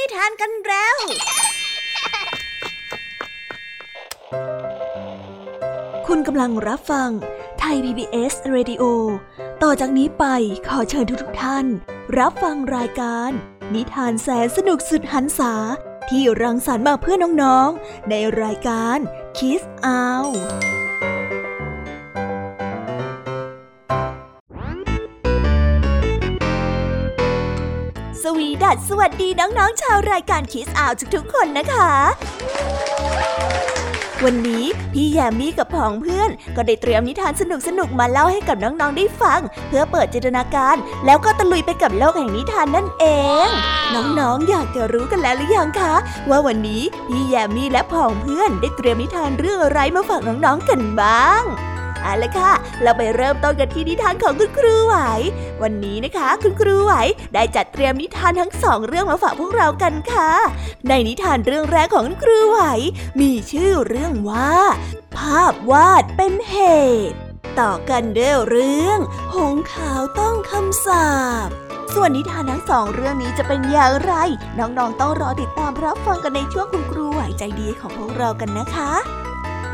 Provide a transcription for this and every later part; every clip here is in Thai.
นิทานกันแล้ว คุณกำลังรับฟังไทย PBS Radio ต่อจากนี้ไปขอเชิญทุกท่าน รับฟังรายการ นิทานแสนสนุกสุดหันษาที่รังสรรค์มาเพื่อน้องๆ ในรายการ Kiss Out สวีดัสสวัสดีน้องๆชาวรายการคิสอาวทุกๆคนนะคะ วันนี้พี่แยมมี่กับผองเพื่อน ก็ได้เตรียมนิทานสนุกๆมาเล่าให้กับน้องๆได้ฟัง เพื่อเปิดจินตนาการ แล้วก็ตะลุยไปกับโลกแห่งนิทานนั่นเอง น้องๆอยากจะรู้กันแล้วหรือยังคะ ว่าวันนี้พี่แยมมี่และผองเพื่อนได้เตรียมนิทานเรื่องอะไรมาฝากน้องๆกันบ้าง เอาละค่ะ เราไปเริ่มต้นกันที่นิทานของคุณครูไหว วันนี้นะคะคุณครูไหวได้จัดเตรียมนิทานทั้งสองเรื่องมาฝากพวกเรากันค่ะ ในนิทานเรื่องแรกของคุณครูไหว มีชื่อเรื่องว่า ภาพวาดเป็นเหตุ ต่อกันด้วยเรื่อง หงขาวต้องคำสาปส่วนนิทานทั้งสองเรื่องนี้จะเป็นอย่างไร น้องๆต้องรอติดตามรับฟังกันในช่วงคุณครูไหวใจดีของพวกเรากันนะคะ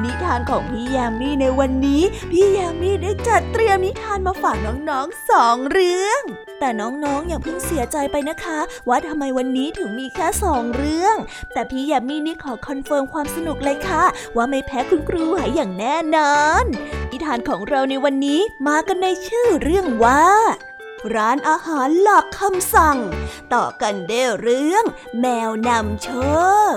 นิทานของพี่ยามีในวันนี้ พี่ยามีได้จัดเตรียมนิทานมาฝากน้องๆสองเรื่อง แต่น้องๆอย่าเพิ่งเสียใจไปนะคะ ว่าทำไมวันนี้ถึงมีแค่สองเรื่อง แต่พี่ยามีนี่ขอ confirm ความสนุกเลยค่ะ ว่าไม่แพ้คุณครูไหวอย่างแน่นอน นิทานของเราในวันนี้มากันในชื่อเรื่องว่าร้านอาหารหลอกคำสั่ง ต่อกันด้วยเรื่อง แมวนำโชค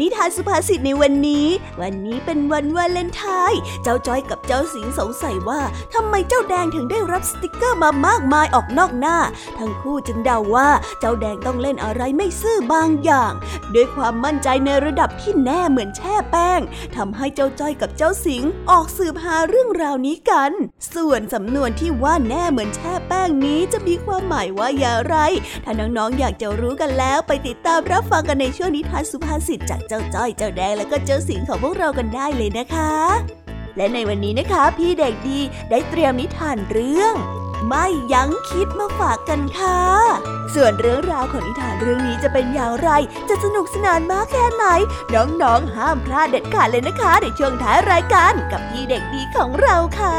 นิทานสุภาษิตในวันนี้ วันนี้เป็นวันวาเลนไทน์เจ้าจ้อยกับเจ้าสิงสงสัยว่าทำไมเจ้าแดงถึงได้รับสติกเกอร์มามากมายออกนอกหน้า ทั้งคู่จึงเดาว่าเจ้าแดงต้องเล่นอะไรไม่ซื่อบางอย่าง ด้วยความมั่นใจในระดับที่แน่เหมือนแช่แป้งทำให้เจ้าจ้อยกับเจ้าสิงออกสืบหาเรื่องราวนี้กัน ส่วนสำนวนที่ว่าแน่เหมือนแช่แป้งนี้จะมีความหมายว่าอย่างไร ถ้าน้องๆอยากจะรู้กันแล้วไปติดตามรับฟังกันในช่วงนิทานสุภาษิตจากเจ้าจ้อยเจ้าแดงแล้วก็เจ้าสิงของพวกเรากันได้เลยนะคะ และในวันนี้นะคะ พี่เด็กดีได้เตรียมนิทานเรื่องไม่ยั้งคิดมาฝากกันค่ะ ส่วนเรื่องราวของนิทานเรื่องนี้จะเป็นอย่างไร จะสนุกสนานมากแค่ไหน น้องๆห้ามพลาดเด็ดขาดเลยนะคะ ในช่วงท้ายรายการกับพี่เด็กดีของเราค่ะ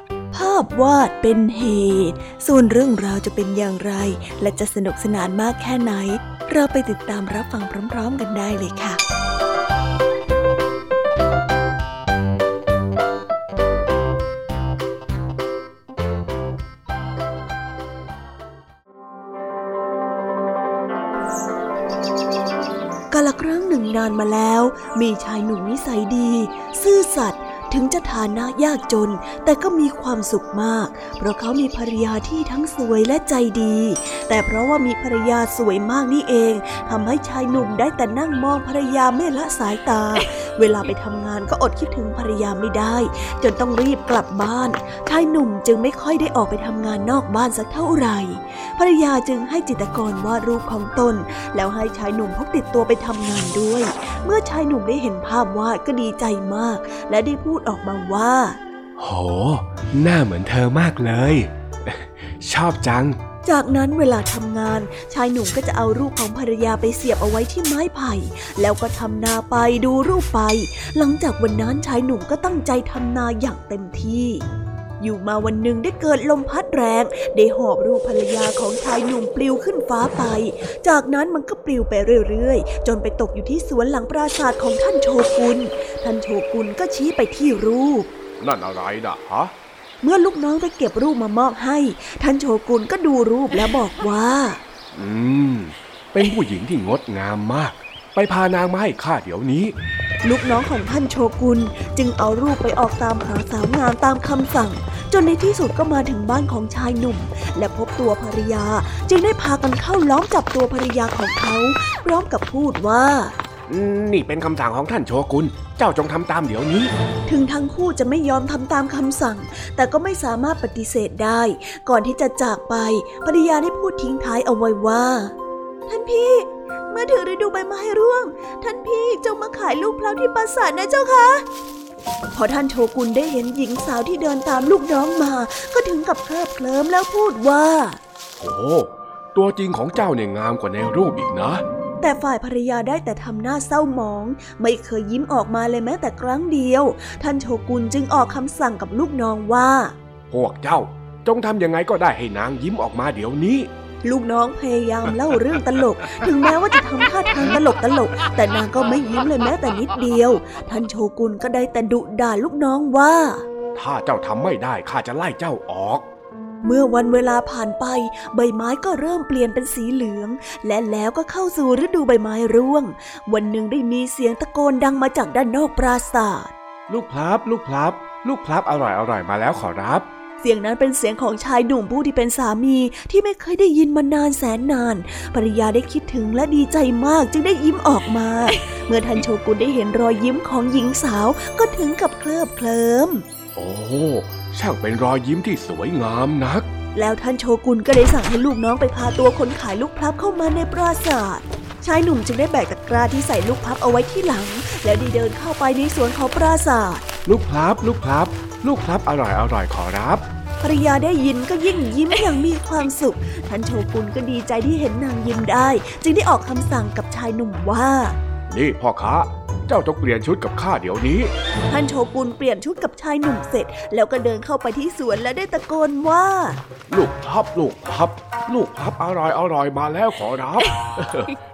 ภาพวาดเป็นเหตุ ส่วนเรื่องราวจะเป็นอย่างไร และจะสนุกสนานมากแค่ไหน เราไปติดตามรับฟังพร้อม ๆ กันได้เลยค่ะกาลครั้งหนึ่งนานมาแล้ว มีชายหนุ่มนิสัยดี ซื่อสัตย์ ถึงจะฐานะยากจน แต่ก็มีความสุขมาก เพราะเขามีภรรยาที่ทั้งสวยและใจดี แต่เพราะว่ามีภรรยาสวยมากนี่เองทำให้ชายหนุ่มได้แต่นั่งมองภรรยาไม่ละสายตา เวลาไปทำงานก็อดคิดถึงภรรยาไม่ได้ จนต้องรีบกลับบ้าน ชายหนุ่มจึงไม่ค่อยได้ออกไปทำงานนอกบ้านสักเท่าไหร่ ภรรยาจึงให้จิตรกรวาดรูปของตน แล้วให้ชายหนุ่มพกติดตัวไปทำงานด้วย เมื่อชายหนุ่มได้เห็นภาพวาดก็ดีใจมาก และได้พูดออกมาว่า โห หน้าเหมือนเธอมากเลย ชอบจัง จากนั้นเวลาทำงาน ชายหนุ่มก็จะเอารูปของภรรยาไปเสียบเอาไว้ที่ไม้ไผ่ แล้วก็ทำนาไปดูรูปไป หลังจากวันนั้นชายหนุ่มก็ตั้งใจทำนาอย่างเต็มที่ อยู่มาวันหนึ่งได้เกิดลมพัดแรง ได้หอบรูปภรรยาของชายหนุ่มปลิวขึ้นฟ้าไป จากนั้นมันก็ปลิวไปเรื่อยๆ จนไปตกอยู่ที่สวนหลังปราสาทของท่านโชกุน ท่านโชกุนก็ชี้ไปที่รูป นั่นอะไรนะฮะ เมื่อลูกน้องได้เก็บรูปมามอบให้ ท่านโชกุนก็ดูรูปแล้วบอกว่า อืม เป็นผู้หญิงที่งดงามมาก ไปพานางมาให้ข้าเดี๋ยวนี้ ลูกน้องของท่านโชกุนจึงเอารูปไปออกตามหาสาวงามตามคำสั่ง จนในที่สุดก็มาถึงบ้านของชายหนุ่ม และพบตัวภรรยา จึงได้พากันเข้าล้อมจับตัวภรรยาของเขา พร้อมกับพูดว่าอืมนี่เป็นคำสั่งของท่านโชกุน เจ้าจงทำตามเดี๋ยวนี้ ถึงทั้งคู่จะไม่ยอมทำตามคำสั่ง แต่ก็ไม่สามารถปฏิเสธได้ ก่อนที่จะจากไปภรรยาได้พูดทิ้งท้ายเอาไว้ว่า ท่านพี่ เมื่อถึงฤดูใบไม้ร่วง ท่านพี่จงมาขายลูกพร้าวที่ปราสาทนะเจ้าคะพอท่านโชกุนได้เห็นหญิงสาวที่เดินตามลูกน้องมา ก็ถึงกับเคลิบเคลิ้มแล้วพูดว่า โอ้ตัวจริงของเจ้าเนี่ยงามกว่าในรูปอีกนะ แต่ฝ่ายภรรยาได้แต่ทำหน้าเศร้าหมอง ไม่เคยยิ้มออกมาเลยแม้แต่ครั้งเดียว ท่านโชกุนจึงออกคำสั่งกับลูกน้องว่า พวกเจ้าจงทำยังไงก็ได้ให้นางยิ้มออกมาเดี๋ยวนี้ ลูกน้องพยายามเล่าเรื่องตลก ถึงแม้ว่าจะทำท่าทางตลกตลก แต่นางก็ไม่ยิ้มเลยแม้แต่นิดเดียว ท่านโชกุนก็ได้แต่ดุด่าลูกน้องว่า ถ้าเจ้าทำไม่ได้ข้าจะไล่เจ้าออกเมื่อวันเวลาผ่านไป ใบไม้ก็เริ่มเปลี่ยนเป็นสีเหลือง และแล้วก็เข้าสู่ฤดูใบไม้ร่วง วันหนึ่งได้มีเสียงตะโกนดังมาจากด้านนอกปราสาทลูกพลับ ลูกพลับ ลูกพลับอร่อยอร่อยมาแล้วขอรับ เสียงนั้นเป็นเสียงของชายหนุ่มผู้ที่เป็นสามีที่ไม่เคยได้ยินมานานแสนนาน ภรรยาได้คิดถึงและดีใจมากจึงได้ยิ้มออกมา เมื่อท่านโชกุนได้เห็นรอยยิ้มของหญิงสาวก็ถึงกับเคลิบเคลิ้มโอ้ช่างเป็นรอยยิ้มที่สวยงามนัก แล้วท่านโชกุนก็ได้สั่งให้ลูกน้องไปพาตัวคนขายลูกพลับเข้ามาในปราสาทชายหนุ่มจึงได้แบกตะกร้าที่ใส่ลูกพลับเอาไว้ที่หลัง แล้วได้เดินเข้าไปในสวนของปราสาท ลูกพลับลูกพลับ ลูกพลับอร่อยอร่อยขอรับภรรยาได้ยินก็ยิ่งยิ้มอย่างมีความสุข ท่านโชกุนก็ดีใจที่เห็นนางยิ้มได้ จึงได้ออกคำสั่งกับชายหนุ่มว่า นี่พ่อค้าเจ้าต้องเปลี่ยนชุดกับข้าเดี๋ยวนี้ ท่านโชกุนเปลี่ยนชุดกับชายหนุ่มเสร็จ แล้วก็เดินเข้าไปที่สวนและได้ตะโกนว่า ลูกพลับลูกพลับ ลูกพลับอร่อยอร่อยมาแล้วขอรับ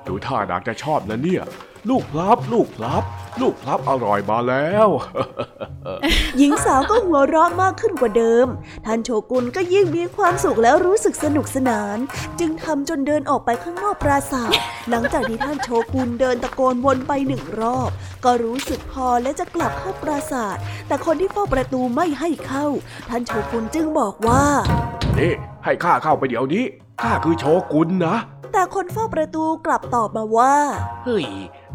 ดูท่านางจะชอบนะเนี่ย ลูกพลับ ลูกพลับ ลูกพลับอร่อยมาแล้ว หญิงสาวก็หัวเราะมากขึ้นกว่าเดิม ท่านโชกุนก็ยิ่งมีความสุขแล้วรู้สึกสนุกสนาน จึงทำจนเดินออกไปข้างนอกปราสาท หลังจากที่ท่านโชกุนเดินตะโกนวนไปหนึ่งรอบ ก็รู้สึกพอและจะกลับเข้าปราสาท แต่คนที่เฝ้าประตูไม่ให้เข้า ท่านโชกุนจึงบอกว่า นี่ ให้ข้าเข้าไปเดี๋ยวนี้ข้าคือโชกุนนะแต่คนเฝ้าประตูกลับตอบมาว่า เฮ้ย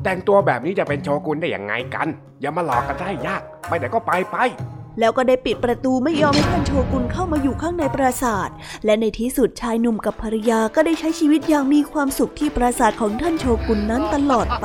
แต่งตัวแบบนี้จะเป็นโชกุนได้อย่างไงกัน อย่ามาหลอกกันได้ยาก ไปไหนก็ไปไป แล้วก็ได้ปิดประตูไม่ยอมให้ท่านโชกุนเข้ามาอยู่ข้างในปราสาท และในที่สุดชายหนุ่มกับภรรยาก็ได้ใช้ชีวิตอย่างมีความสุขที่ปราสาทของท่านโชกุนนั้นตลอดไป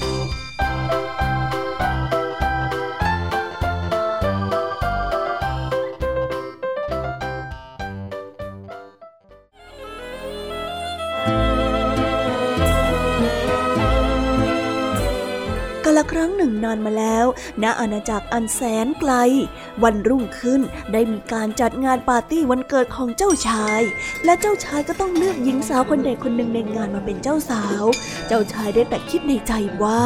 รั้งหนึ่งนานมาแล้ว ณอาณาจักรอันแสนไกล วันรุ่งขึ้นได้มีการจัดงานปาร์ตี้วันเกิดของเจ้าชาย และเจ้าชายก็ต้องเลือกหญิงสาวคนใดคนหนึ่งในงานมาเป็นเจ้าสาว เจ้าชายได้แต่คิดในใจว่า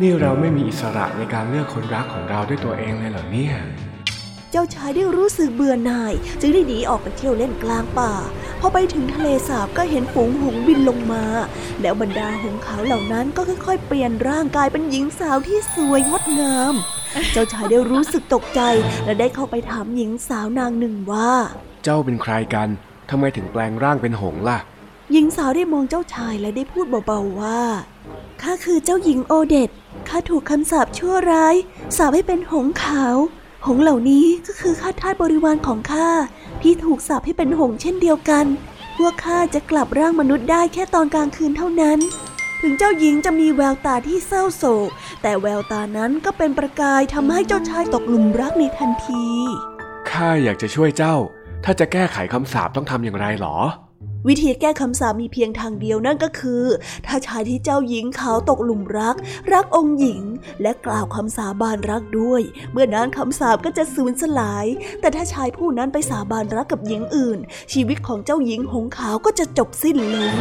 นี่เราไม่มีอิสระในการเลือกคนรักของเราด้วยตัวเองเลยเหรอเนี่ย เจ้าชายได้รู้สึกเบื่อหน่าย จึงได้หนีออกไปเที่ยวเล่นกลางป่า พอไปถึงทะเลสาบก็เห็นฝูงหงบินลงมา แล้วบรรดาหงขาวเหล่านั้นก็ค่อยๆ เปลี่ยนร่างกายเป็นหญิงสาวที่สวยงดงาม เจ้าชายได้รู้สึกตกใจ และได้เข้าไปถามหญิงสาวนางหนึ่งว่า เจ้าเป็นใครกันทำไมถึงแปลงร่างเป็นหงล่ะ หญิงสาวได้มองเจ้าชายและได้พูดเบาๆว่าข้าคือเจ้าหญิงโอเดตข้าถูกคำสาปชั่วร้าย สาปให้เป็นหงขาว หงเหล่านี้ก็คือข้าทาสบริวารของข้าที่ถูกสาปให้เป็นหงเช่นเดียวกัน พวกข้าจะกลับร่างมนุษย์ได้แค่ตอนกลางคืนเท่านั้น ถึงเจ้าหญิงจะมีแววตาที่เศร้าโศก แต่แววตานั้นก็เป็นประกายทำให้เจ้าชายตกหลุมรักในทันที ข้าอยากจะช่วยเจ้า ถ้าจะแก้ไขคำสาปต้องทำอย่างไรหรอ วิธีแก้คำสาปมีเพียงทางเดียวนั่นก็คือ ถ้าชายที่เจ้าหญิงเขาตกหลุมรัก รักองค์หญิง และกล่าวคำสาบานรักด้วย เมื่อนั้นคำสาปก็จะสูญสลาย แต่ถ้าชายผู้นั้นไปสาบานรักกับหญิงอื่น ชีวิตของเจ้าหญิงหงขาวก็จะจบสิ้นลง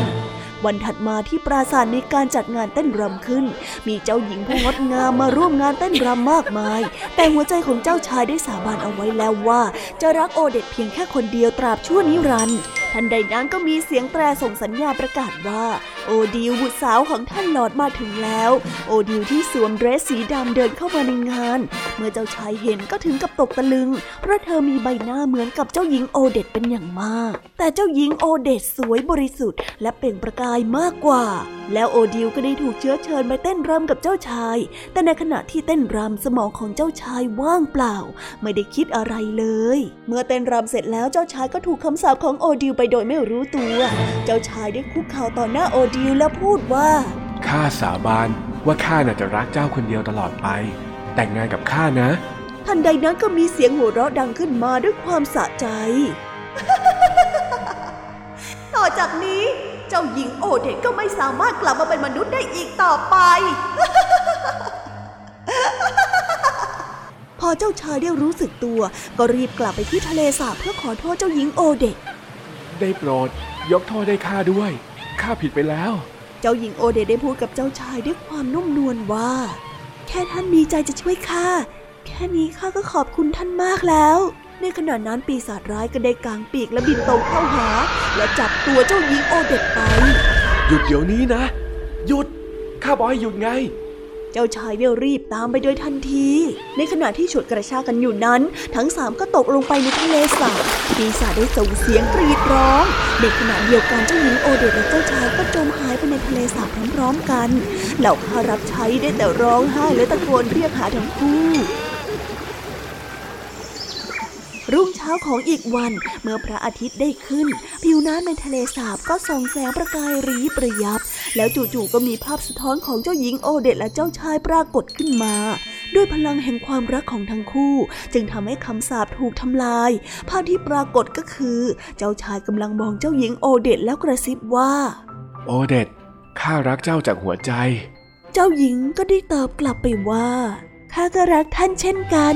วันถัดมาที่ปราสาทมีการจัดงานเต้นรำขึ้น มีเจ้าหญิงผู้งดงามมาร่วมงานเต้นรำมากมาย แต่หัวใจของเจ้าชายได้สาบานเอาไว้แล้วว่า จะรักโอเดตเพียงแค่คนเดียวตราบชั่วนิรันดร์ทันใดนั้นก็มีเสียงแตรส่งสัญญาประกาศว่า โอดิวบุตรสาวของท่านหลอดมาถึงแล้ว โอดิวที่สวมเดรสสีดำเดินเข้ามาในงาน เมื่อเจ้าชายเห็นก็ถึงกับตกตะลึง เพราะเธอมีใบหน้าเหมือนกับเจ้าหญิงโอเดตเป็นอย่างมาก แต่เจ้าหญิงโอเดตสวยบริสุทธิ์และเปล่งประกายมากกว่า แล้วโอดิวก็ได้ถูกเชื้อเชิญไปเต้นรำกับเจ้าชาย แต่ในขณะที่เต้นรำสมองของเจ้าชายว่างเปล่า ไม่ได้คิดอะไรเลย เมื่อเต้นรำเสร็จแล้วเจ้าชายก็ถูกคำสาปของโอดิวไปโดยไม่รู้ตัว เจ้าชายได้คุกเข่าต่อหน้าโอดิวแล้วพูดว่าข้าสาบานว่าข้าน่ะจะรักเจ้าคนเดียวตลอดไป แต่งงานกับข้านะ ทันใดนั้นก็มีเสียงหัวเราะดังขึ้นมาด้วยความสะใจ ต่อจากนี้ เจ้าหญิงโอเดตก็ไม่สามารถกลับมาเป็นมนุษย์ได้อีกต่อไป พอเจ้าชายได้รู้สึกตัว ก็รีบกลับไปที่ทะเลสาบเพื่อขอโทษเจ้าหญิงโอเดตได้โปรด ยกโทษให้ข้าด้วยข้าผิดไปแล้ว เจ้าหญิงโอเดตได้พูดกับเจ้าชายด้วยความนุ่มนวลว่า แค่ท่านมีใจจะช่วยข้าแค่นี้ข้าก็ขอบคุณท่านมากแล้ว ในขณะนั้นปีศาจร้ายก็ได้กางปีกและบินตรงเข้าหา และจับตัวเจ้าหญิงโอเด็ดไป หยุดเดี๋ยวนี้นะ หยุด ข้าบอกให้หยุดไง เจ้าชายได้รีบตามไปโดยทันที ในขณะที่ฉุดกระชากกันอยู่นั้น ทั้งสามก็ตกลงไปในทะเลสาบปีศาจได้ส่งเสียงกรีดร้อง ในขณะเดียวกันเจ้าหญิงโอเดตและเจ้าชายก็จมหายไปในทะเลสาบพร้อมๆกัน เหล่าข้ารับใช้ได้แต่ร้องไห้และตะโกนเรียกหาทั้งคู่ รุ่งเช้าของอีกวัน เมื่อพระอาทิตย์ได้ขึ้น ผิวน้ำในทะเลสาบก็ส่องแสงประกายรีประยับ แล้วจู่ๆก็มีภาพสะท้อนของเจ้าหญิงโอเดตและเจ้าชายปรากฏขึ้นมา ด้วยพลังแห่งความรักของทั้งคู่ จึงทำให้คำสาปถูกทำลาย ภาพที่ปรากฏก็คือ เจ้าชายกำลังมองเจ้าหญิงโอเดตแล้วกระซิบว่า โอเดตข้ารักเจ้าจากหัวใจ เจ้าหญิงก็ได้ตอบกลับไปว่าข้าก็รักท่านเช่นกัน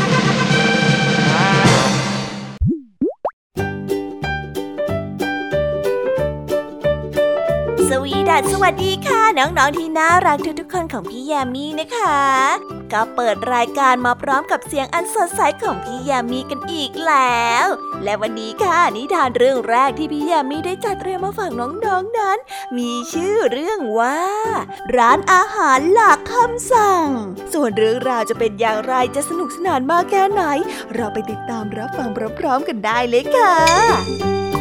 ดัสสวัสดีค่ะ น้องๆที่น่ารักทุกๆคนของพี่แยมมี่นะคะ ก็เปิดรายการมาพร้อมกับเสียงอันสดใสของพี่แยมมี่กันอีกแล้ว และวันนี้ค่ะนิทานเรื่องแรกที่พี่แยมมี่ได้จัดเตรียมมาฝากน้องๆนนั้น มีชื่อเรื่องว่า ร้านอาหารหลากคำสั่ง ส่วนเรื่องราวจะเป็นอย่างไรจะสนุกสนานมากแค่ไหน เราไปติดตามรับฟังพร้อมๆกันได้เลยค่ะ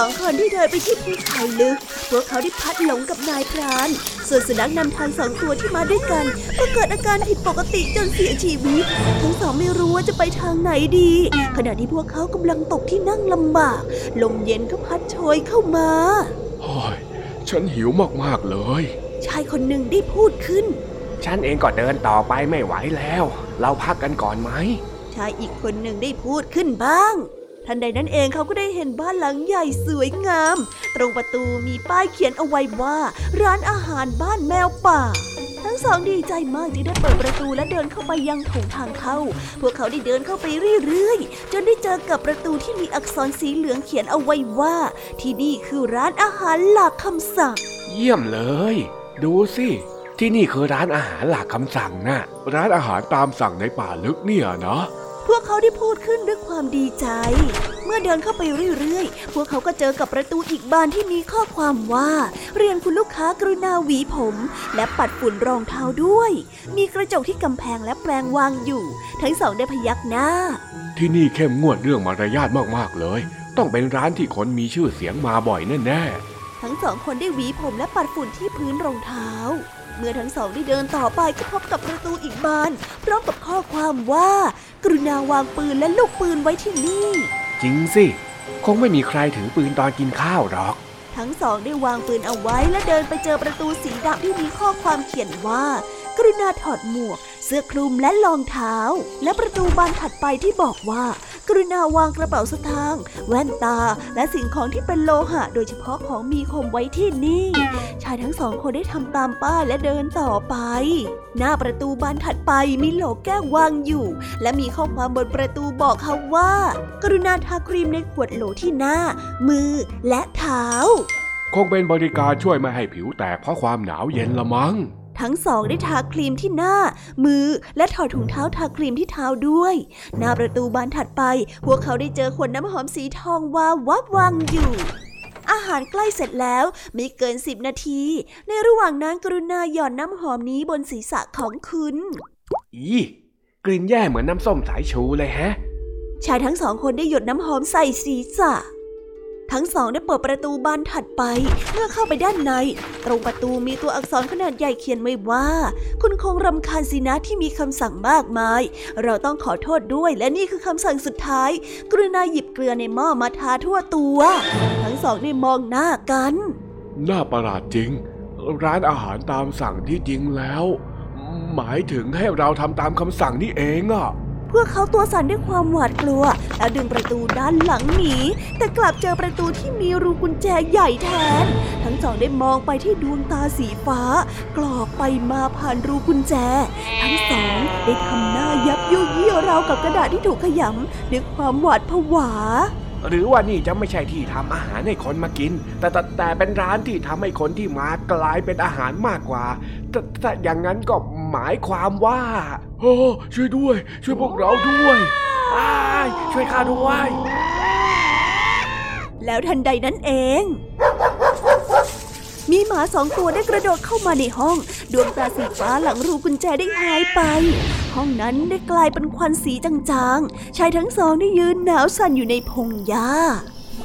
องคนที่เดินไปที่ภูเขาลึก พวกเขาได้พัดหลงกับนายพราน ส่วนสุนัขนำทางสองตัวที่มาด้วยกัน ก็เกิดอาการผิดปกติจนเสียชีวิต ทั้งสองไม่รู้ว่าจะไปทางไหนดี ขณะที่พวกเขากำลังตกที่นั่งลำบาก ลมเย็นก็พัดโชยเข้ามาโอ้ยฉันหิวมากๆเลย ชายคนหนึ่งได้พูดขึ้น ฉันเองก็เดินต่อไปไม่ไหวแล้ว เราพักกันก่อนไหมชายอีกคนหนึ่งได้พูดขึ้นบ้าง ทันใดนั้นเองเขาก็ได้เห็นบ้านหลังใหญ่สวยงาม ตรงประตูมีป้ายเขียนเอาไว้ว่า ร้านอาหารบ้านแมวป่า ทั้งสองดีใจมากที่ได้เปิดประตูและเดินเข้าไปยังโถงทางเข้า พวกเขาได้เดินเข้าไปเรื่อยๆ จนได้เจอกับประตูที่มีอักษรสีเหลืองเขียนเอาไว้ว่า ที่นี่คือร้านอาหารหลากคำสั่ง เยี่ยมเลย ดูสิที่นี่คือร้านอาหารหลักคำสั่งนะ่ะ ร้านอาหารตามสั่งในป่าลึกเนี่ยนะ พวกเขาได้พูดขึ้นด้วยความดีใจ เมื่อเดินเข้าไปเรื่อยๆ พวกเขาก็เจอกับประตูอีกบานที่มีข้อความว่า เรียนคุณลูกค้ากรุณาหวีผม และปัดฝุ่นรองเท้าด้วย มีกระจกที่กำแพงและแปลงวางอยู่ ทั้งสองได้พยักหน้า ที่นี่เข้มงวดเรื่องมารยาทมากๆเลย ต้องเป็นร้านที่คนมีชื่อเสียงมาบ่อยแน่ทั้งสองคนได้หวีผมและปัดฝุ่นที่พื้นรองเท้า เมื่อทั้งสองได้เดินต่อไปก็พบกับประตูอีกบาน พร้อมกับข้อความว่า กรุณาวางปืนและลูกปืนไว้ที่นี่ๆจริงสิ คงไม่มีใครถือปืนตอนกินข้าวหรอก ทั้งสองได้วางปืนเอาไว้และเดินไปเจอประตูสีดำที่มีข้อความเขียนว่า กรุณาถอดหมวก เสื้อคลุมและรองเท้า และประตูบานถัดไปที่บอกว่า กรุณาวางกระเป๋าสตางค์แว่นตา และสิ่งของที่เป็นโลหะ โดยเฉพาะของมีคมไว้ที่นี่ ชายทั้งสองคนได้ทำตามป้ายและเดินต่อไป หน้าประตูบานถัดไปมีโหลแก้ววางอยู่ และมีข้อความบนประตูบอกเขาว่า กรุณาทาครีมในขวดโหลที่หน้า มือและเท้า คงเป็นบริการช่วยไม่ให้ผิวแตกเพราะความหนาวเย็นละมั้ง ทั้งสองได้ทาครีมที่หน้า มือ และถอดถุงเท้าทาครีมที่เท้าด้วย หน้าประตูบานถัดไป พวกเขาได้เจอขวดน้ำหอมสีทองวาววับวางอยู่อาหารใกล้เสร็จแล้วไม่เกินสิบนาที ในระหว่างนั้นกรุณาหย่อนน้ำหอมนี้บนศีรษะของคุณ อีกลิ่นแย่เหมือนน้ำส้มสายชูเลยแฮะ ชายทั้งสองคนได้หยดน้ำหอมใส่ศีรษะ ทั้งสองได้เปิดประตูบานถัดไปเมื่อเข้าไปด้านใน ตรงประตูมีตัวอักษรขนาดใหญ่เขียนไว้ว่า คุณคงรำคาญสินะที่มีคำสั่งมากมาย เราต้องขอโทษด้วยและนี่คือคำสั่งสุดท้าย กรุณาหยิบเกลือในหม้อมาทาทั่วตัว ทั้งสองได้มองหน้ากัน น่าประหลาดจริง ร้านอาหารตามสั่งที่จริงแล้ว หมายถึงให้เราทำตามคำสั่งนี่เองอะ พวกเขาตัวสั่นด้วยความหวาดกลัว แล้วดึงประตูด้านหลังหนีแต่กลับเจอประตูที่มีรูกุญแจใหญ่แทน ทั้งสองได้มองไปที่ดวงตาสีฟ้า กรอกไปมาผ่านรูกุญแจ ทั้งสองได้ทำหน้ายับยุยี่ราวกับกระดาษที่ถูกขยำด้วยความหวาดผวาหรือว่านี่จะไม่ใช่ที่ทำอาหารให้คนมากิน แต่แต่แต่เป็นร้านที่ทำให้คนที่มากลายเป็นอาหารมากกว่าแต่แต่อย่างนั้นก็ หมายความว่าโอ้ช่วยด้วย ช่วยพวกเราด้วยอ้ายช่วยข้าด้วย แล้วทันใดนั้นเอง มีหมาสองตัวได้กระโดดเข้ามาในห้อง ดวงตาสีฟ้าหลังรูกุญแจได้หายไป ห้องนั้นได้กลายเป็นควันสีจางๆชายทั้งสองได้ยืนหนาวสั่นอยู่ในพงหญ้า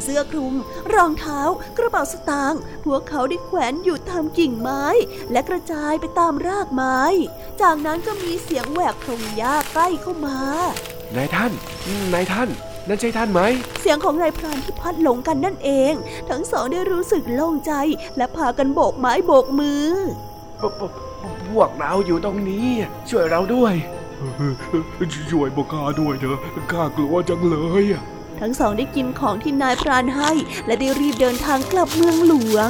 เสื้อคลุม รองเท้า กระเป๋าสตางค์พวกเขาได้แขวนอยู่ตามกิ่งไม้ และกระจายไปตามรากไม้ จากนั้นก็มีเสียงแหวกพงหญ้าใกล้เข้ามานายท่าน นายท่าน นั่นใช่ท่านไหม เสียงของนายพรานที่พัดหลงกันนั่นเอง ทั้งสองได้รู้สึกโล่งใจ และพากันโบกไม้โบกมือพพพวกเราอยู่ตรงนี้ ช่วยเราด้วย ช่วยพวกข้าด้วยเถอะข้ากลัวจังเลยอะ ทั้งสองได้กินของที่นายพรานให้ และได้รีบเดินทางกลับเมืองหลวง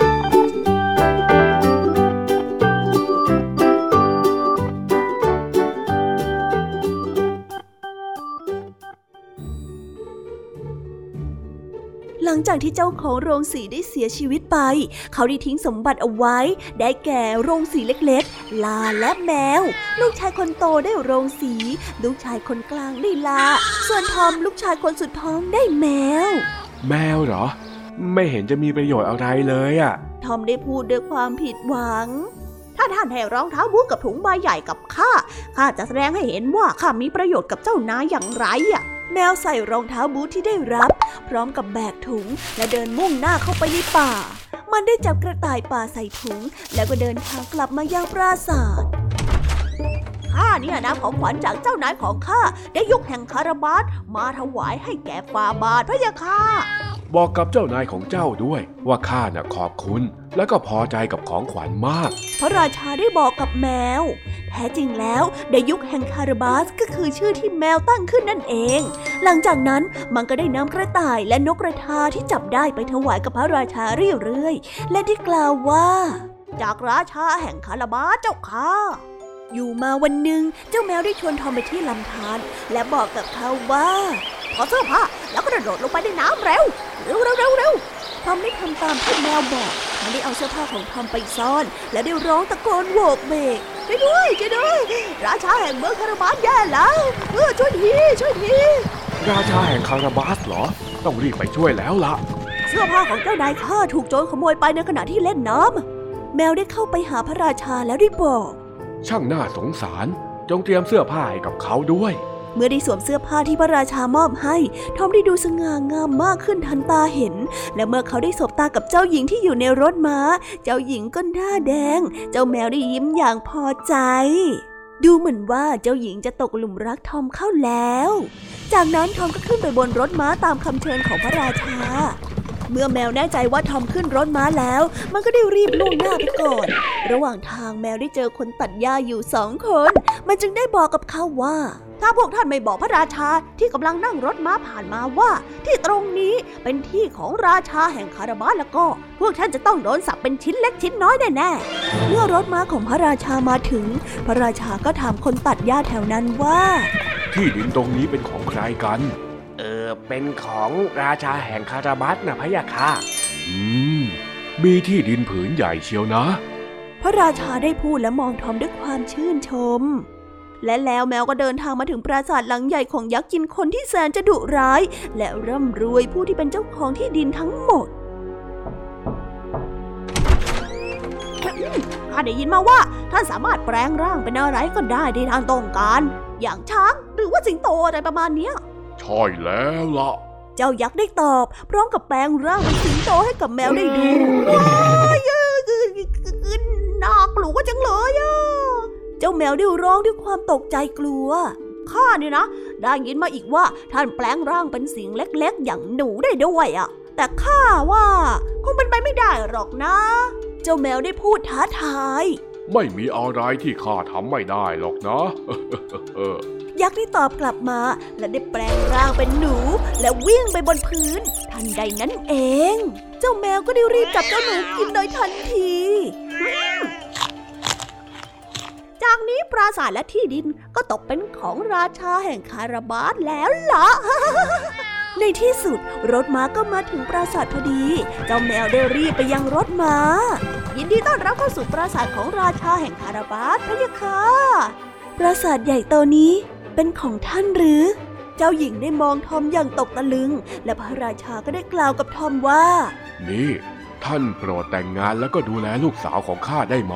ลังจากที่เจ้าของโรงสีได้เสียชีวิตไป เขาได้ทิ้งสมบัติเอาไว้ ได้แก่โรงสีเล็กๆ ลาและแมว ลูกชายคนโตได้โรงสี ลูกชายคนกลางได้ลา ส่วนทอมลูกชายคนสุดท้องได้แมว แมวเหรอ ไม่เห็นจะมีประโยชน์อะไรเลยอะทอมได้พูดด้วยความผิดหวังถ้าท่านให้รองเท้าบูทกับถุงใบใหญ่กับข้า ข้าจะแสดงให้เห็นว่าข้ามีประโยชน์กับเจ้านายอย่างไรอะ แมวใส่รองเท้าบูทที่ได้รับ พร้อมกับแบกถุงและเดินมุ่งหน้าเข้าไปในป่า มันได้จับกระต่ายป่าใส่ถุง แล้วก็เดินทางกลับมายังปราสาทข้าเนี่ยนะของขวัญจากเจ้านายของข้าได้ยกแห่งคาราบาสมาถวายให้แก่ฟาบาทพระยาค่ะ บอกกับเจ้านายของเจ้าด้วยว่าข้าน่ะขอบคุณและก็พอใจกับของขวัญมาก พระราชาได้บอกกับแมว แท้จริงแล้วดยุคแห่งคาราบาสก็คือชื่อที่แมวตั้งขึ้นนั่นเอง หลังจากนั้นมันก็ได้นำกระต่ายและนกกระทาที่จับได้ไปถวายกับพระราชาเรื่อยๆ และได้กล่าวว่า จากราชาแห่งคาราบาสเจ้าค่ะ อยู่มาวันหนึ่งเจ้าแมวได้ชวนทอมไปที่ลำธารและบอกกับเขาว่าขอเสื้อผ้าแล้วก็กระโดดลงไปในน้ำเร็วเร็วเร็วเร็วเร็วทอมได้ทำตามที่แมวบอกมันได้เอาเสื้อผ้าของทอมไปซ่อน และได้ร้องตะโกนโวกเบกช่วยด้วยช่วยด้วย ราชาแห่งเมืองคาราบาสแย่แล้วเออช่วยทีช่วยทีราชาแห่งคาราบาสเหรอ ต้องรีบไปช่วยแล้วละเสื้อผ้าของเจ้านายข้าถูกโจรขโมยไปในขณะที่เล่นน้ำแมวได้เข้าไปหาพระราชาแล้วได้บอก ช่างน่าสงสาร จงเตรียมเสื้อผ้าให้กับเขาด้วย เมื่อได้สวมเสื้อผ้าที่พระราชามอบให้ ทอมได้ดูสง่างามมากขึ้นทันตาเห็น และเมื่อเขาได้สบตากับเจ้าหญิงที่อยู่ในรถม้า เจ้าหญิงก็หน้าแดง เจ้าแมวได้ยิ้มอย่างพอใจดูเหมือนว่าเจ้าหญิงจะตกหลุมรักทอมเข้าแล้ว จากนั้นทอมก็ขึ้นไปบนรถม้าตามคำเชิญของพระราชา เมื่อแมวแน่ใจว่าทอมขึ้นรถม้าแล้ว มันก็ได้รีบล่วงหน้าไปก่อน ระหว่างทางแมวได้เจอคนตัดหญ้าอยู่สองคน มันจึงได้บอกกับเขาว่า ถ้าพวกท่านไม่บอกพระราชาที่กำลังนั่งรถม้าผ่านมาว่า ที่ตรงนี้เป็นที่ของราชาแห่งคาราบาแล้วก็ พวกท่านจะต้องโดนสับเป็นชิ้นเล็กชิ้นน้อยแน่ๆเมื่อรถม้าของพระราชามาถึง พระราชาก็ถามคนตัดหญ้าแถวนั้นว่า ที่ดินตรงนี้เป็นของใครกัน เออเป็นของราชาแห่งคาราบัสนะพะยะค่ะ อืม มีที่ดินผืนใหญ่เชียวนะ พระราชาได้พูดและมองทอมด้วยความชื่นชม และแล้วแมวก็เดินทางมาถึงปราสาทหลังใหญ่ของยักษ์กินคนที่แสนจะดุร้าย และร่ำรวยผู้ที่เป็นเจ้าของที่ดินทั้งหมดข้าได้ยินมาว่าท่านสามารถแปลงร่างเป็นอะไรก็ได้ที่ท่านต้องการ อย่างช้างหรือว่าสิงโตอะไรประมาณเนี้ย ใช่แล้วละ่ะ เจ้ายักษ์ได้ตอบ พร้อมกับแปลงร่างเป็นสิงโตให้กับแมวได้ดูว้ายเอ้ยน่ากลัวจังเลยอะเจ้าแมวได้ร้องด้วยความตกใจกลัวข้าเนี่ยนะ ได้ยินมาอีกว่าท่านแปลงร่างเป็นสิ่งเล็กๆ อย่างหนูได้ด้วยอะ แต่ข้าว่า คงเป็นไปไม่ได้หรอกนะ เจ้าแมวได้พูดท้าทาย ไม่มีอะไรที่ข้าทำไม่ได้หรอกนะ ยักษ์ได้ตอบกลับมา และได้แปลงร่างเป็นหนู และวิ่งไปบนพื้น ทันใดนั้นเอง เจ้าแมวก็ได้รีบจับเจ้าหนูกินโดยทันที จากนี้ปราสาทและที่ดินก็ตกเป็นของราชาแห่งคาราบาสแล้วล่ะในที่สุดรถม้าก็มาถึงปราสาทพอดี เจ้าแมวได้รีบไปยังรถม้า ยินดีต้อนรับเข้าสู่ปราสาทของราชาแห่งคาราบาสพะยะค่ะปราสาทใหญ่โตนี้ เป็นของท่านหรือ เจ้าหญิงได้มองทอมอย่างตกตะลึง และพระราชาก็ได้กล่าวกับทอมว่า นี่ ท่านโปรดแต่งงานแล้วก็ดูแลลูกสาวของข้าได้ไหม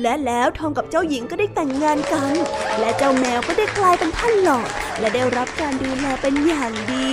และแล้วทอมกับเจ้าหญิงก็ได้แต่งงานกัน และเจ้าแมวก็ได้กลายเป็นท่านหลอดและได้รับการดูแลเป็นอย่างดี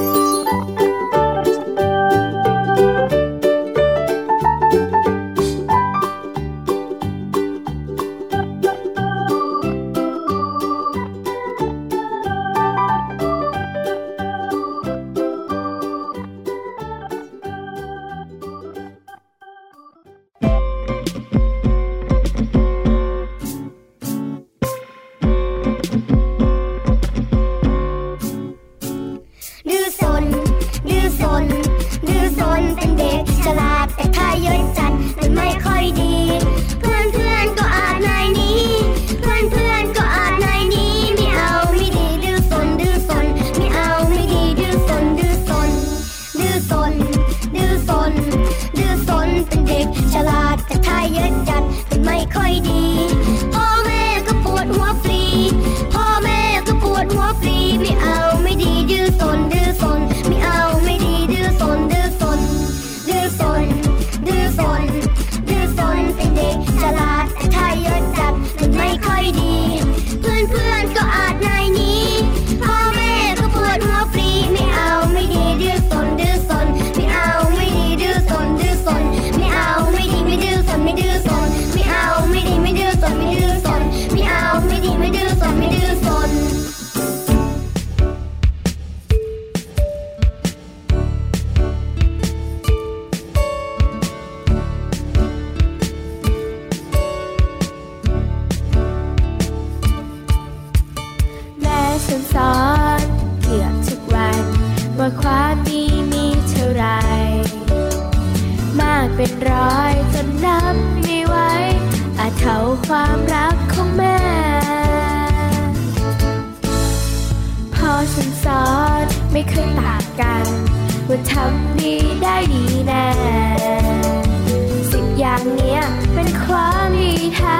ทำดีได้ดีแน่สิบอย่างเนี้ยเป็นความดีแท้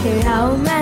ให้เรามา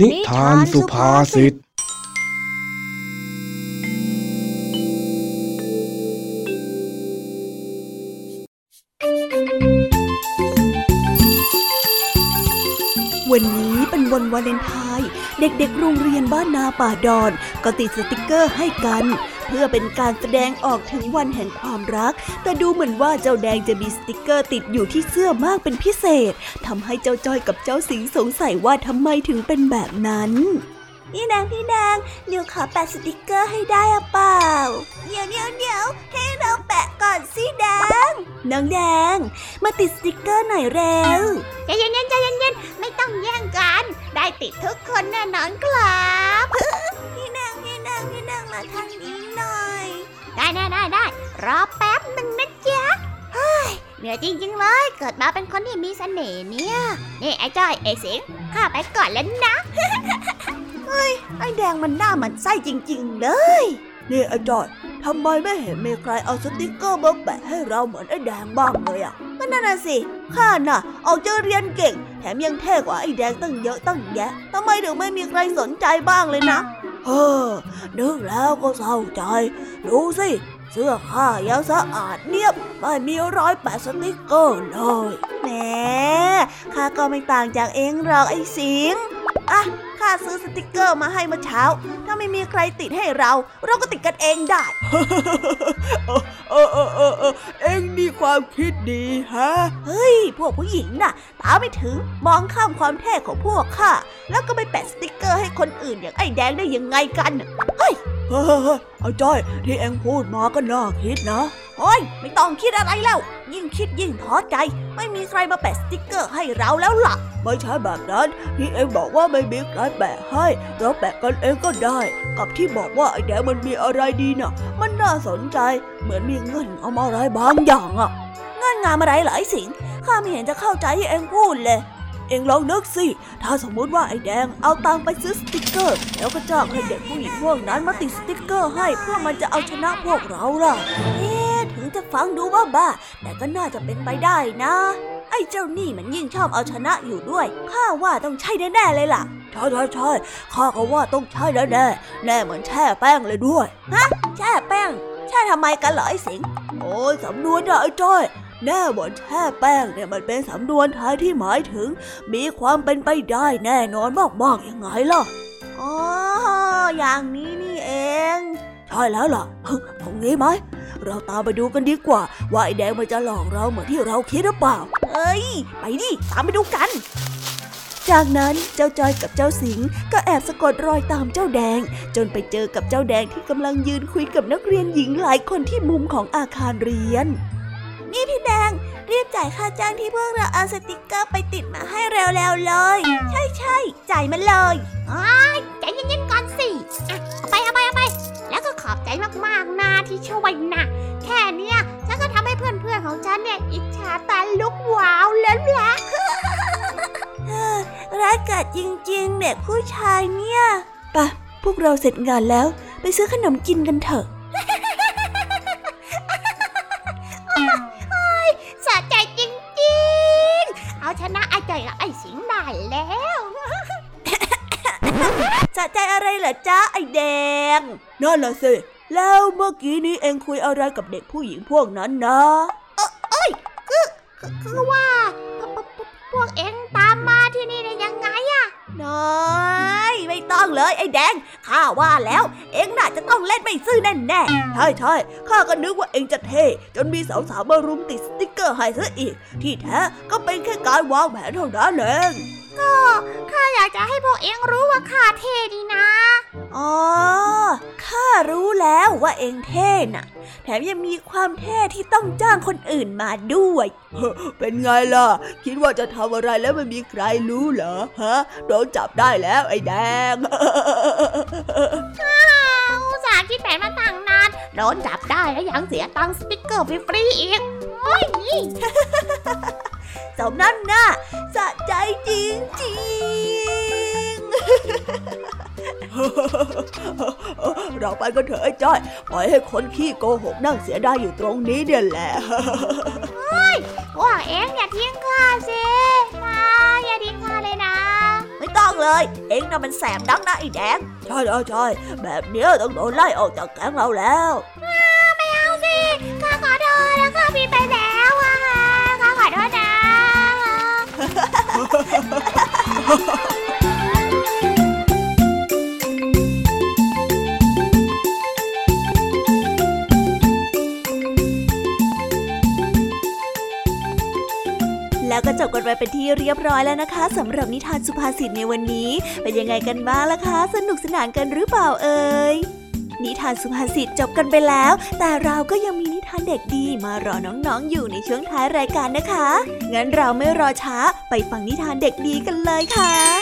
นิทานสุภาษิต วันวาเลนไทน์เด็กๆ โรงเรียนบ้านนาป่าดอน ก็ติดสติกเกอร์ให้กัน เพื่อเป็นการแสดงออกถึงวันแห่งความรัก แต่ดูเหมือนว่าเจ้าแดงจะมีสติกเกอร์ติดอยู่ที่เสื้อมากเป็นพิเศษทำให้เจ้าจ้อยกับเจ้าสิงสงสัยว่าทำไมถึงเป็นแบบนั้น พี่แดงพี่แดงเดี๋ยวขอแปะสติกเกอร์ให้ได้อะเปล่า เดี๋ยวเดี๋ยวเดี๋ยวให้เราแปะก่อนสิแดง น้องแดง มาติดสติกเกอร์หน่อยเร็ว ใจเย็นๆใจเย็นๆไม่ต้องแย่งกัน ได้ติดทุกคนแน่นอนครับ พี่นางพี่นางพี่นางมาทางนี้หน่อย ได้ได้ได้ได้รอแป๊บหนึ่งนะจ๊ะเฮ้ยเหนื่อยจริงๆเลย เกิดมาเป็นคนที่มีเสน่ห์เนี่ย นี่ไอ้จ้อยไอ้สิงข้าไปก่อนแล้วนะ ไอ้แดงมันหน้ามันไส้จริง ๆ เลย นี่ไอ้จอยทำไมไม่เห็นมีใครเอาสติกเกอร์มาแปะให้เราเหมือนไอ้แดงบ้างเลยอะก็นั่นน่ะสิข้าน่ะออกจะเรียนเก่ง แถมยังเท่กว่าไอ้แดงตั้งเยอะตั้งแยะทำไมถึงไม่มีใครสนใจบ้างเลยนะเฮ้อนึกแล้วก็เศร้าใจ ดูสิเสื้อข้ายังสะอาดเนียบ ไม่มีรอยแปะสติกเกอร์เลยแหมข้าก็ไม่ต่างจากเองหรอกไอ้สิงอะ ข้าซื้อสติกเกอร์มาให้เมื่อเช้า ถ้าไม่มีใครติดให้เรา เราก็ติดกันเองได้เออเออเออเออเอ็งมีความคิดดีฮะ เฮ้ย พวกผู้หญิงน่ะ ตาไม่ถึงมองข้ามความเท่ของพวกข้าแล้วก็ไปแปะสติกเกอร์ให้คนอื่นอย่างไอ้แดงได้ยังไงกันเฮ้ย เฮ้ยเอาจ้อยที่เอ็งพูดมาก็น่าคิดนะโอ้ยไม่ต้องคิดอะไรแล้ว ยิ่งคิดยิ่งท้อใจ ไม่มีใครมาแปะสติกเกอร์ให้เราแล้วล่ะ ไม่ใช่แบบนั้นที่เอ็งบอกว่าไม่มีใครแปะให้ เราแปะกันเองก็ได้ กับที่บอกว่าไอ้แดงมันมีอะไรดีน่ะ มันน่าสนใจ เหมือนมีเงื่อนงำอะไรบางอย่างอะเงื่อนงำอะไรเหรอไอ้สิงข้าไม่เห็นจะเข้าใจที่เอ็งพูดเลย เอ็งลองนึกสิ ถ้าสมมุติว่าไอ้แดงเอาตังค์ไปซื้อสติกเกอร์ แล้วก็จ้างให้เด็กผู้หญิงพวกนั้นมาติดสติกเกอร์ให้เพื่อมันจะเอาชนะพวกเราล่ะ เอ๊ะถึงจะฟังดูว่าบ้า แต่ก็น่าจะเป็นไปได้นะ ไอ้เจ้านี่มันยิ่งชอบเอาชนะอยู่ด้วย ข้าว่าต้องใช่แน่ๆเลยล่ะใช่ใช่ใช่ข้าก็ว่าต้องใช่แน่แน่ๆแน่เหมือนแช่แป้งเลยด้วย ฮะ แช่แป้ง แช่ทำไมกันเหรอไอ้สิง โอ้ยสำนวนนะไอ้จ้อย แน่เหมือนแช่แป้งเนี่ยมันเป็นสำนวนไทยที่หมายถึง มีความเป็นไปได้แน่นอนมากๆยังไงล่ะอ๋ออย่างนี้นี่เองใช่แล้วล่ะฮึตรงนี้ไหมเราตามไปดูกันดีกว่า ว่าไอ้แดงมันจะหลอกเราเหมือนที่เราคิดหรือเปล่า เอ้ย ไปดิ ตามไปดูกันจากนั้นเจ้าจอยกับเจ้าสิงก็แอบสะกดรอยตามเจ้าแดง จนไปเจอกับเจ้าแดงที่กำลังยืนคุยกับนักเรียนหญิงหลายคนที่มุมของอาคารเรียน นี่พี่แดง รีบจ่ายค่าจ้างที่พวกเราเอาสติกเกอร์ไปติดมาให้เร็วๆเลย ใช่ใช่ๆจ่ายมาเลยอ้ายใจเย็นๆก่อนสิอะเอาไปเอาไปเอาไป แล้วก็ขอบใจมากๆนะที่ช่วยนะแค่เนี้ยฉันก็ทำให้เพื่อนๆของฉันเนี่ยอิจฉาตาลุกวาวแล้วแหละร้ายกาจจริงๆเด็กผู้ชายเนี่ยปะพวกเราเสร็จงานแล้วไปซื้อขนมกินกันเถอะ เหรอจ๊ะไอแดง นั่นน่ะสิ แล้วเมื่อกี้นี้เองคุยอะไรกับเด็กผู้หญิงพวกนั้นนะคือคือว่า พวกพวกพวกเอ็งตามมาที่นี่ได้ยังไงอะน้อยไม่ต้องเลยไอ้แดง ข้าว่าแล้ว เอ็งน่าจะต้องเล่นไม่ซื่อแน่แน่ๆใช่ใช่ข้าก็นึกว่าเอ็งจะเท่จนมีสาวๆมารุมติดสติกเกอร์ให้ซะอีก ที่แท้ก็เป็นแค่การวางแผนเท่านั้นเอง ก็ข้าอยากจะให้พวกเอ็งรู้ว่าข้าเท่ดีนะ อ๋อ ข้ารู้แล้วว่าเองเท่น่ะ แถมยังมีความเท่ที่ต้องจ้างคนอื่นมาด้วย เป็นไงล่ะ คิดว่าจะทำอะไรแล้วไม่มีใครรู้เหรอฮะ โดนจับได้แล้วไอ้แดงอุตส่าห์คิดแผนมาตั้งนานโดนจับได้แล้วยังเสียตังค์สติ๊กเกอร์ฟรีๆอีกโอ้ย สมนั่นน่ะสะใจจริงจริงเราไปก็เถอะไอ้จ้อย ปล่อยให้คนขี้โกหกนั่งเสียดายอยู่ตรงนี้เดี๋ยแหละเฮ้ยว่าเอ็งอย่าทิ้งข้าสินะอย่าทิ้งข้าเลยนะ ไม่ต้องเลย เอ็งน่ะมันแสบดังนะไอ้แดง ใช่ใช่แบบเนี้ยต้องโดนไล่ออกจากแก๊งเราแล้ว แล้วก็จบกันไปเป็นที่เรียบร้อยแล้วนะคะ สำหรับนิทานสุภาษิตในวันนี้ เป็นยังไงกันบ้างล่ะคะ สนุกสนานกันหรือเปล่าเอ่ยนิทานสุภาษิตจบกันไปแล้ว แต่เราก็ยังมีานเด็กดีมารอน้องๆอยู่ในช่วงท้ายรายการนะคะ งั้นเราไม่รอช้าไปฟังนิทานเด็กดีกันเลยค่ะ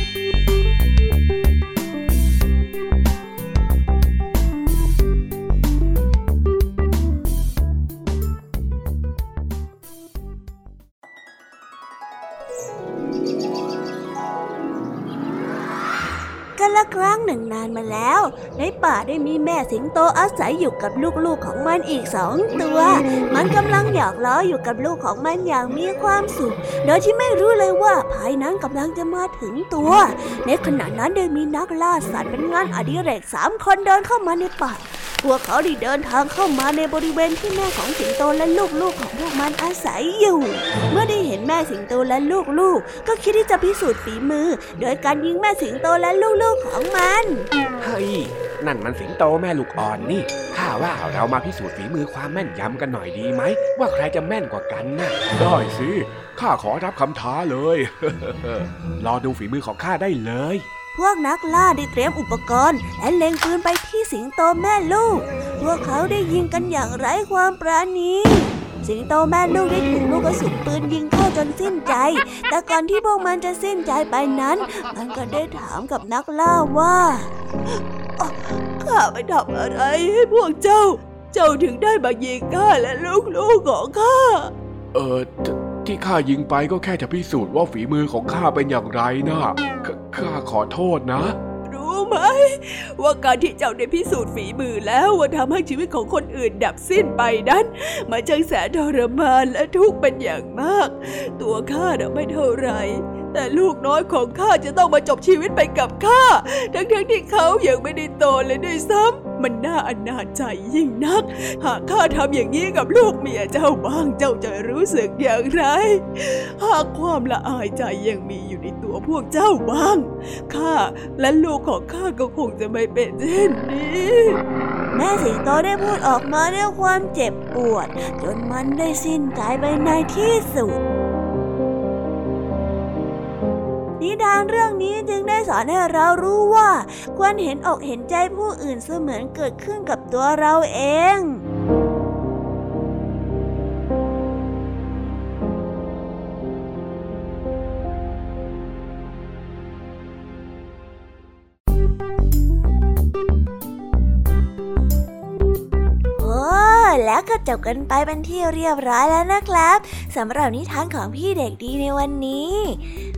ันละครั้งหนึ่งนานมาแล้ว ในป่าได้มีแม่สิงโตอาศัยอยู่กับลูกๆของมันอีกสองตัว มันกำลังหยอกล้ออยู่กับลูกของมันอย่างมีความสุข โดยที่ไม่รู้เลยว่าภายนั้นกำลังจะมาถึงตัว ในขณะนั้นได้มีนักล่าสัตว์เป็นงานอดิเรกสามคนเดินเข้ามาในป่า พวกเขาได้เดินทางเข้ามาในบริเวณที่แม่ของสิงโตและลูกๆของพวกมันอาศัยอยู่ เมื่อได้เห็นแม่สิงโตและลูกๆ ก็คิดที่จะพิสูจน์ฝีมือ โดยการยิงแม่สิงโตและลูกๆของมัน เฮ้ย นั่นมันสิงโตแม่ลูกอ่อนนี่ข้าว่าเรามาพิสูจน์ฝีมือความแม่นยำกันหน่อยดีไหม ว่าใครจะแม่นกว่ากันนะได้สิข้าขอรับคำท้าเลย รอดูฝีมือของข้าได้เลย พวกนักล่าได้เตรียมอุปกรณ์ และเล็งปืนไปที่สิงโตแม่ลูก พวกเขาได้ยิงกันอย่างไร้ความปราณีสิงโตแม่ลูกได้ถูกลูกกระสุนปืนยิงเข้าจนสิ้นใจ แต่ก่อนที่พวกมันจะสิ้นใจไปนั้น มันก็ได้ถามกับนักล่าว่า ข้าไปทำอะไรให้พวกเจ้า เจ้าถึงได้มายิงข้าและลูกๆของข้า เออ ที่ข้ายิงไปก็แค่จะพิสูจน์ว่าฝีมือของข้าเป็นอย่างไรนะขข้าขอโทษนะ รู้ไหม ว่าการที่เจ้าได้พิสูจน์ฝีมือแล้วว่าทำให้ชีวิตของคนอื่นดับสิ้นไปนั้นมันช่างแสนทรมานและทุกข์เป็นอย่างมาก ตัวข้าน่ะไม่เท่าไหร แต่ลูกน้อยของข้าจะต้องมาจบชีวิตไปกับข้า ทั้งๆทที่เขายังไม่ได้โตเลยด้วยซ้ำ มันน่าอนาจใจยิ่งนัก หากข้าทำอย่างนี้กับลูกเมียเจ้าบ้างเจ้าจะรู้สึกอย่างไร หากความละอายใจยังมีอยู่ในตัวพวกเจ้าบ้าง ข้าและลูกของข้าก็คงจะไม่เป็นเช่นนี้แม่สิงโตได้พูดออกมาด้วยความเจ็บปวด จนมันได้สิ้นใจไปในที่สุด นิทานเรื่องนี้จึงได้สอนให้เรารู้ว่า ควรเห็นอกเห็นใจผู้อื่นเสมือนเกิดขึ้นกับตัวเราเองโอ้แล้วก็จบกันไปเป็นที่เรียบร้อยแล้วนะครับสำหรับนิทานของพี่เด็กดีในวันนี้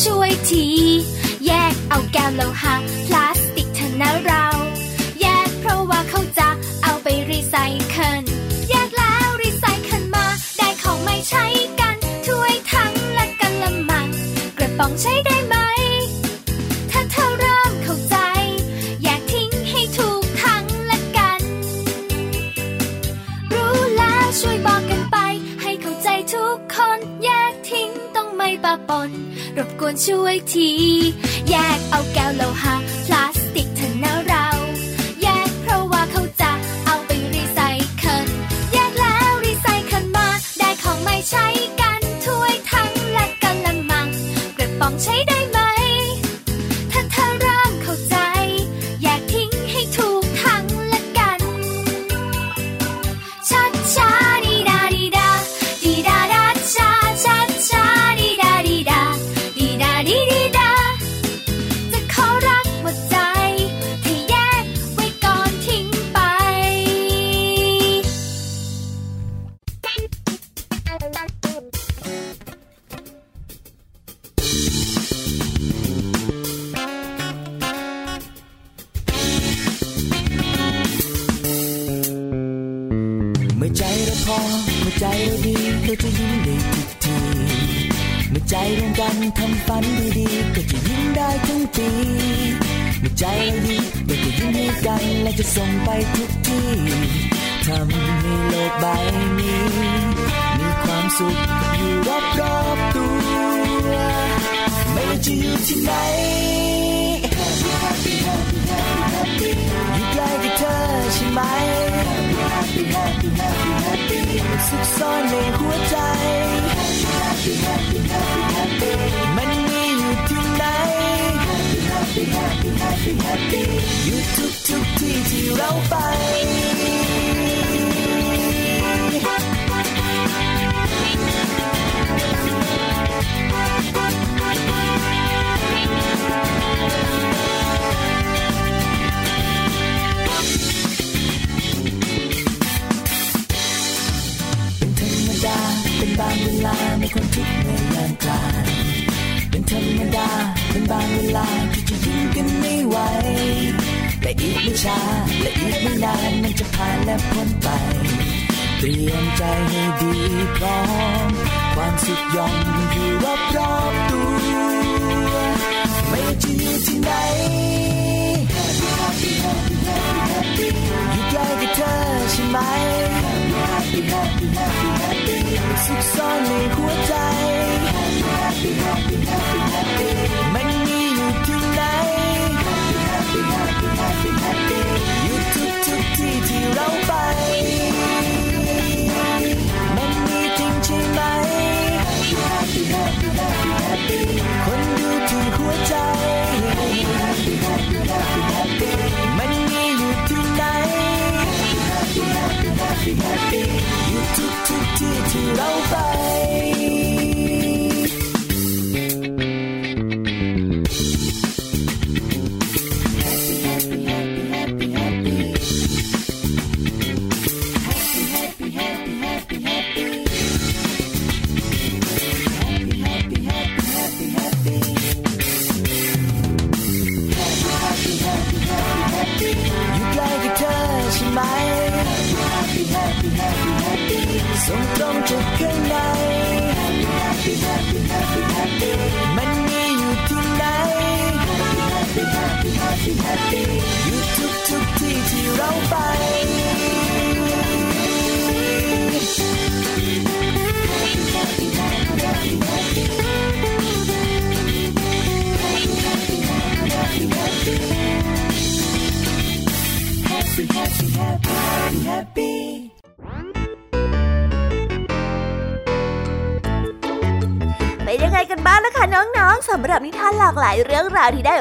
ช่วยที แยกเอาแก้วโลหะพลา รบกวนช่วยที แยกเอาแก้วโลหะ ก็จะยิ้มได้ทุกที เมื่อใจรวมกันทำฝันดีๆก็จะยิ้มได้ทั้งปีเมื่อใจเราดีก็จะยิ้มให้กันและจะส่งไปทุกที่ทำให้โลกใบนี้ มีความสุขอยู่รอบๆตัวไม่ว่าจะอยู่ที่ไหน Happy happy happy happy happy อยู่ใกล้กับเธอใช่ไหม Happy happy happy happy สุขซ่อนในหัวใจ Happy happy happy happy happy มันมีอยู่ที่ไหน Happy happy happy happy happy อยู่ทุกทุกที่ที่เราไปเป็ บางเวลาในความทุกข์ในยามกลางเป็นธรรมดาเป็นบางเวลาที่จะยิ้มกันไม่ไหวและอีกไม่ช้าและอีกไม่นานมันจะผ่านและพ้นไป เตรียมใจให้ดีพร้อม ความสุขย่อมอยู่รอบรอบๆตัวไม่ว่าจะอยู่ที่ไหน Happy happy happy happy อยู่ใกล้กับเธอใช่ไหม สุขซ่อนในหัวใจ